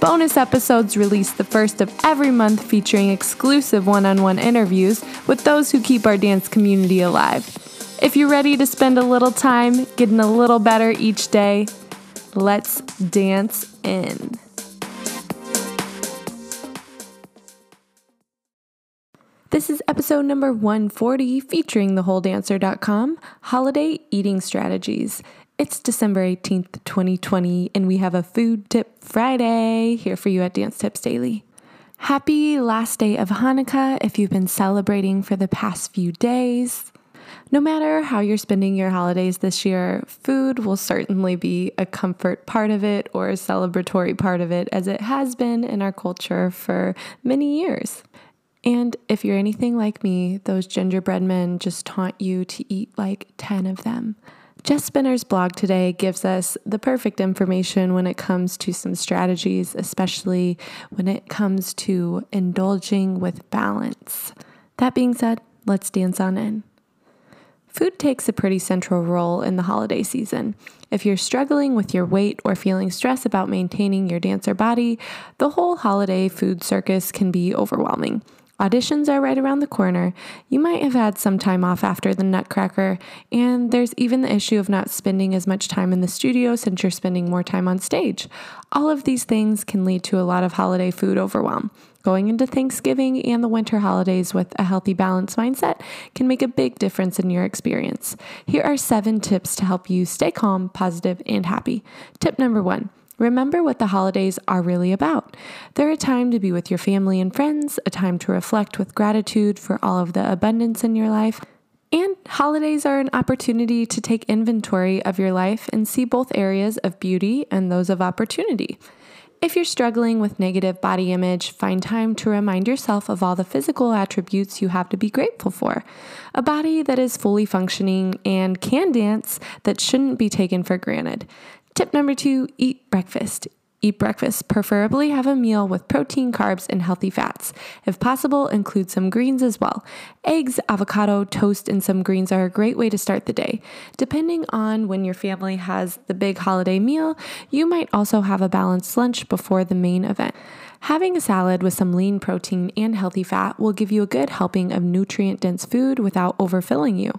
Bonus episodes released the first of every month featuring exclusive one on one interviews with those who keep our dance community alive. If you're ready to spend a little time getting a little better each day, let's dance in. This is episode number 140 featuring thewholedancer.com holiday eating strategies. It's December 18th, 2020, and we have a food tip Friday here for you at Dance Tips Daily. Happy last day of Hanukkah if you've been celebrating for the past few days. No matter how you're spending your holidays this year, food will certainly be a comfort part of it or a celebratory part of it, as it has been in our culture for many years. And if you're anything like me, those gingerbread men just taunt you to eat like 10 of them. Jess Spinner's blog today gives us the perfect information when it comes to some strategies, especially when it comes to indulging with balance. That being said, let's dance on in. Food takes a pretty central role in the holiday season. If you're struggling with your weight or feeling stress about maintaining your dancer body, the whole holiday food circus can be overwhelming. Auditions are right around the corner. You might have had some time off after the Nutcracker, and there's even the issue of not spending as much time in the studio since you're spending more time on stage. All of these things can lead to a lot of holiday food overwhelm. Going into Thanksgiving and the winter holidays with a healthy balance mindset can make a big difference in your experience. Here are seven tips to help you stay calm, positive, and happy. Tip number one Remember what the holidays are really about. They're a time to be with your family and friends, a time to reflect with gratitude for all of the abundance in your life. And holidays are an opportunity to take inventory of your life and see both areas of beauty and those of opportunity. If you're struggling with negative body image, find time to remind yourself of all the physical attributes you have to be grateful for. A body that is fully functioning and can dance that shouldn't be taken for granted. Tip number two eat breakfast. Eat breakfast. Preferably have a meal with protein, carbs, and healthy fats. If possible, include some greens as well. Eggs, avocado, toast, and some greens are a great way to start the day. Depending on when your family has the big holiday meal, you might also have a balanced lunch before the main event. Having a salad with some lean protein and healthy fat will give you a good helping of nutrient dense food without overfilling you.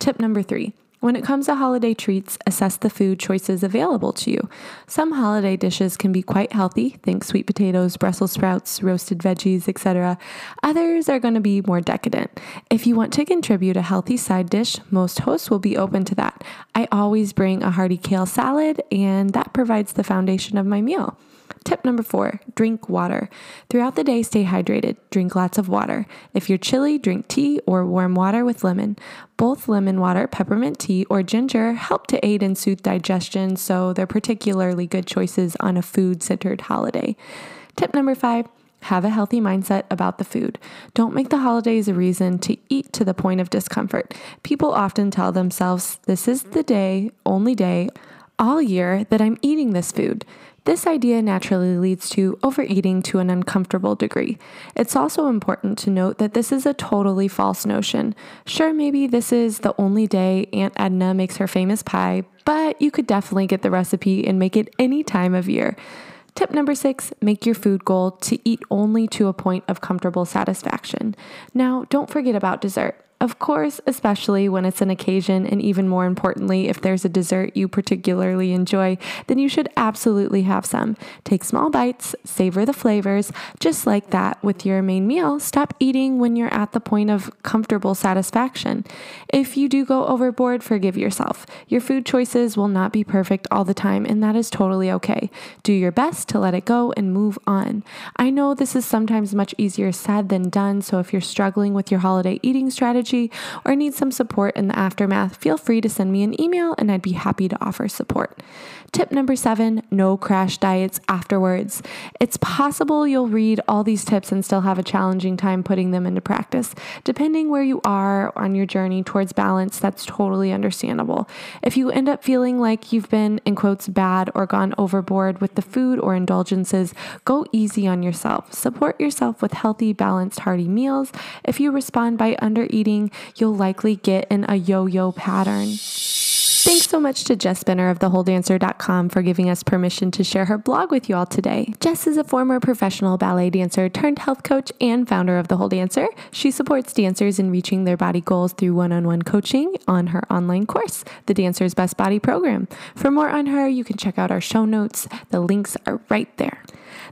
Tip number three when it comes to holiday treats, assess the food choices available to you. Some holiday dishes can be quite healthy, think sweet potatoes, Brussels sprouts, roasted veggies, etc. Others are going to be more decadent. If you want to contribute a healthy side dish, most hosts will be open to that. I always bring a hearty kale salad, and that provides the foundation of my meal. Tip number four drink water. Throughout the day, stay hydrated. Drink lots of water. If you're chilly, drink tea or warm water with lemon. Both lemon water, peppermint tea, or ginger help to aid and soothe digestion, so they're particularly good choices on a food centered holiday. Tip number five have a healthy mindset about the food. Don't make the holidays a reason to eat to the point of discomfort. People often tell themselves, This is the day, only day, all year that I'm eating this food. This idea naturally leads to overeating to an uncomfortable degree. It's also important to note that this is a totally false notion. Sure, maybe this is the only day Aunt Edna makes her famous pie, but you could definitely get the recipe and make it any time of year. Tip number six make your food goal to eat only to a point of comfortable satisfaction. Now, don't forget about dessert. Of course, especially when it's an occasion, and even more importantly, if there's a dessert you particularly enjoy, then you should absolutely have some. Take small bites, savor the flavors, just like that with your main meal. Stop eating when you're at the point of comfortable satisfaction. If you do go overboard, forgive yourself. Your food choices will not be perfect all the time, and that is totally okay. Do your best to let it go and move on. I know this is sometimes much easier said than done, so if you're struggling with your holiday eating strategy, or need some support in the aftermath, feel free to send me an email and I'd be happy to offer support. Tip number seven no crash diets afterwards. It's possible you'll read all these tips and still have a challenging time putting them into practice. Depending where you are on your journey towards balance, that's totally understandable. If you end up feeling like you've been, in quotes, bad or gone overboard with the food or indulgences, go easy on yourself. Support yourself with healthy, balanced, hearty meals. If you respond by under you'll likely get in a yo yo pattern. Thanks so much to Jess Spinner of thewholedancer.com for giving us permission to share her blog with you all today. Jess is a former professional ballet dancer turned health coach and founder of The Whole Dancer. She supports dancers in reaching their body goals through one on one coaching on her online course, The Dancer's Best Body Program. For more on her, you can check out our show notes. The links are right there.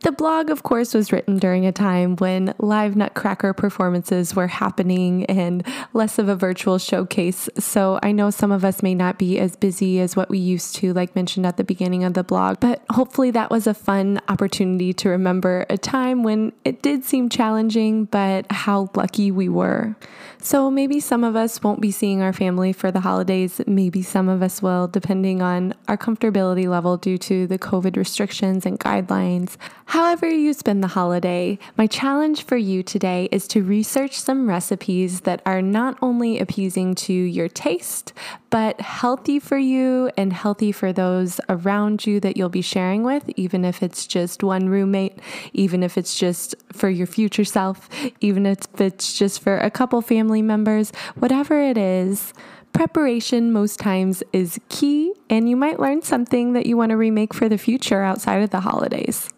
The blog, of course, was written during a time when live Nutcracker performances were happening and less of a virtual showcase. So I know some of us may not be as busy as what we used to, like mentioned at the beginning of the blog, but hopefully that was a fun opportunity to remember a time when it did seem challenging, but how lucky we were. So maybe some of us won't be seeing our family for the holidays. Maybe some of us will, depending on our comfortability level due to the COVID restrictions and guidelines. However, you spend the holiday, my challenge for you today is to research some recipes that are not only appeasing to your taste, but healthy for you and healthy for those around you that you'll be sharing with, even if it's just one roommate, even if it's just for your future self, even if it's just for a couple family members, whatever it is. Preparation most times is key, and you might learn something that you want to remake for the future outside of the holidays.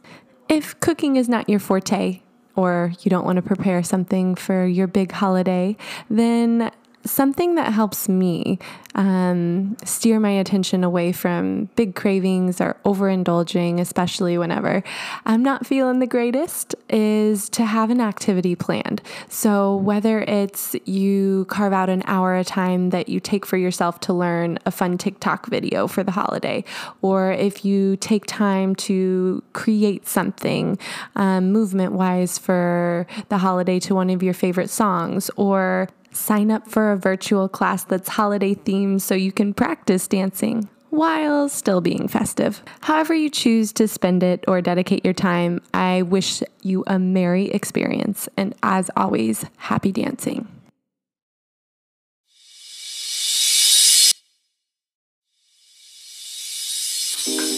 If cooking is not your forte, or you don't want to prepare something for your big holiday, then something that helps me um, steer my attention away from big cravings or overindulging, especially whenever I'm not feeling the greatest, is to have an activity planned. So, whether it's you carve out an hour a time that you take for yourself to learn a fun TikTok video for the holiday, or if you take time to create something um, movement wise for the holiday to one of your favorite songs, or Sign up for a virtual class that's holiday themed so you can practice dancing while still being festive. However, you choose to spend it or dedicate your time, I wish you a merry experience. And as always, happy dancing.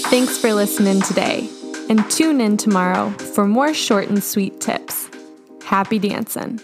Thanks for listening today, and tune in tomorrow for more short and sweet tips. Happy dancing!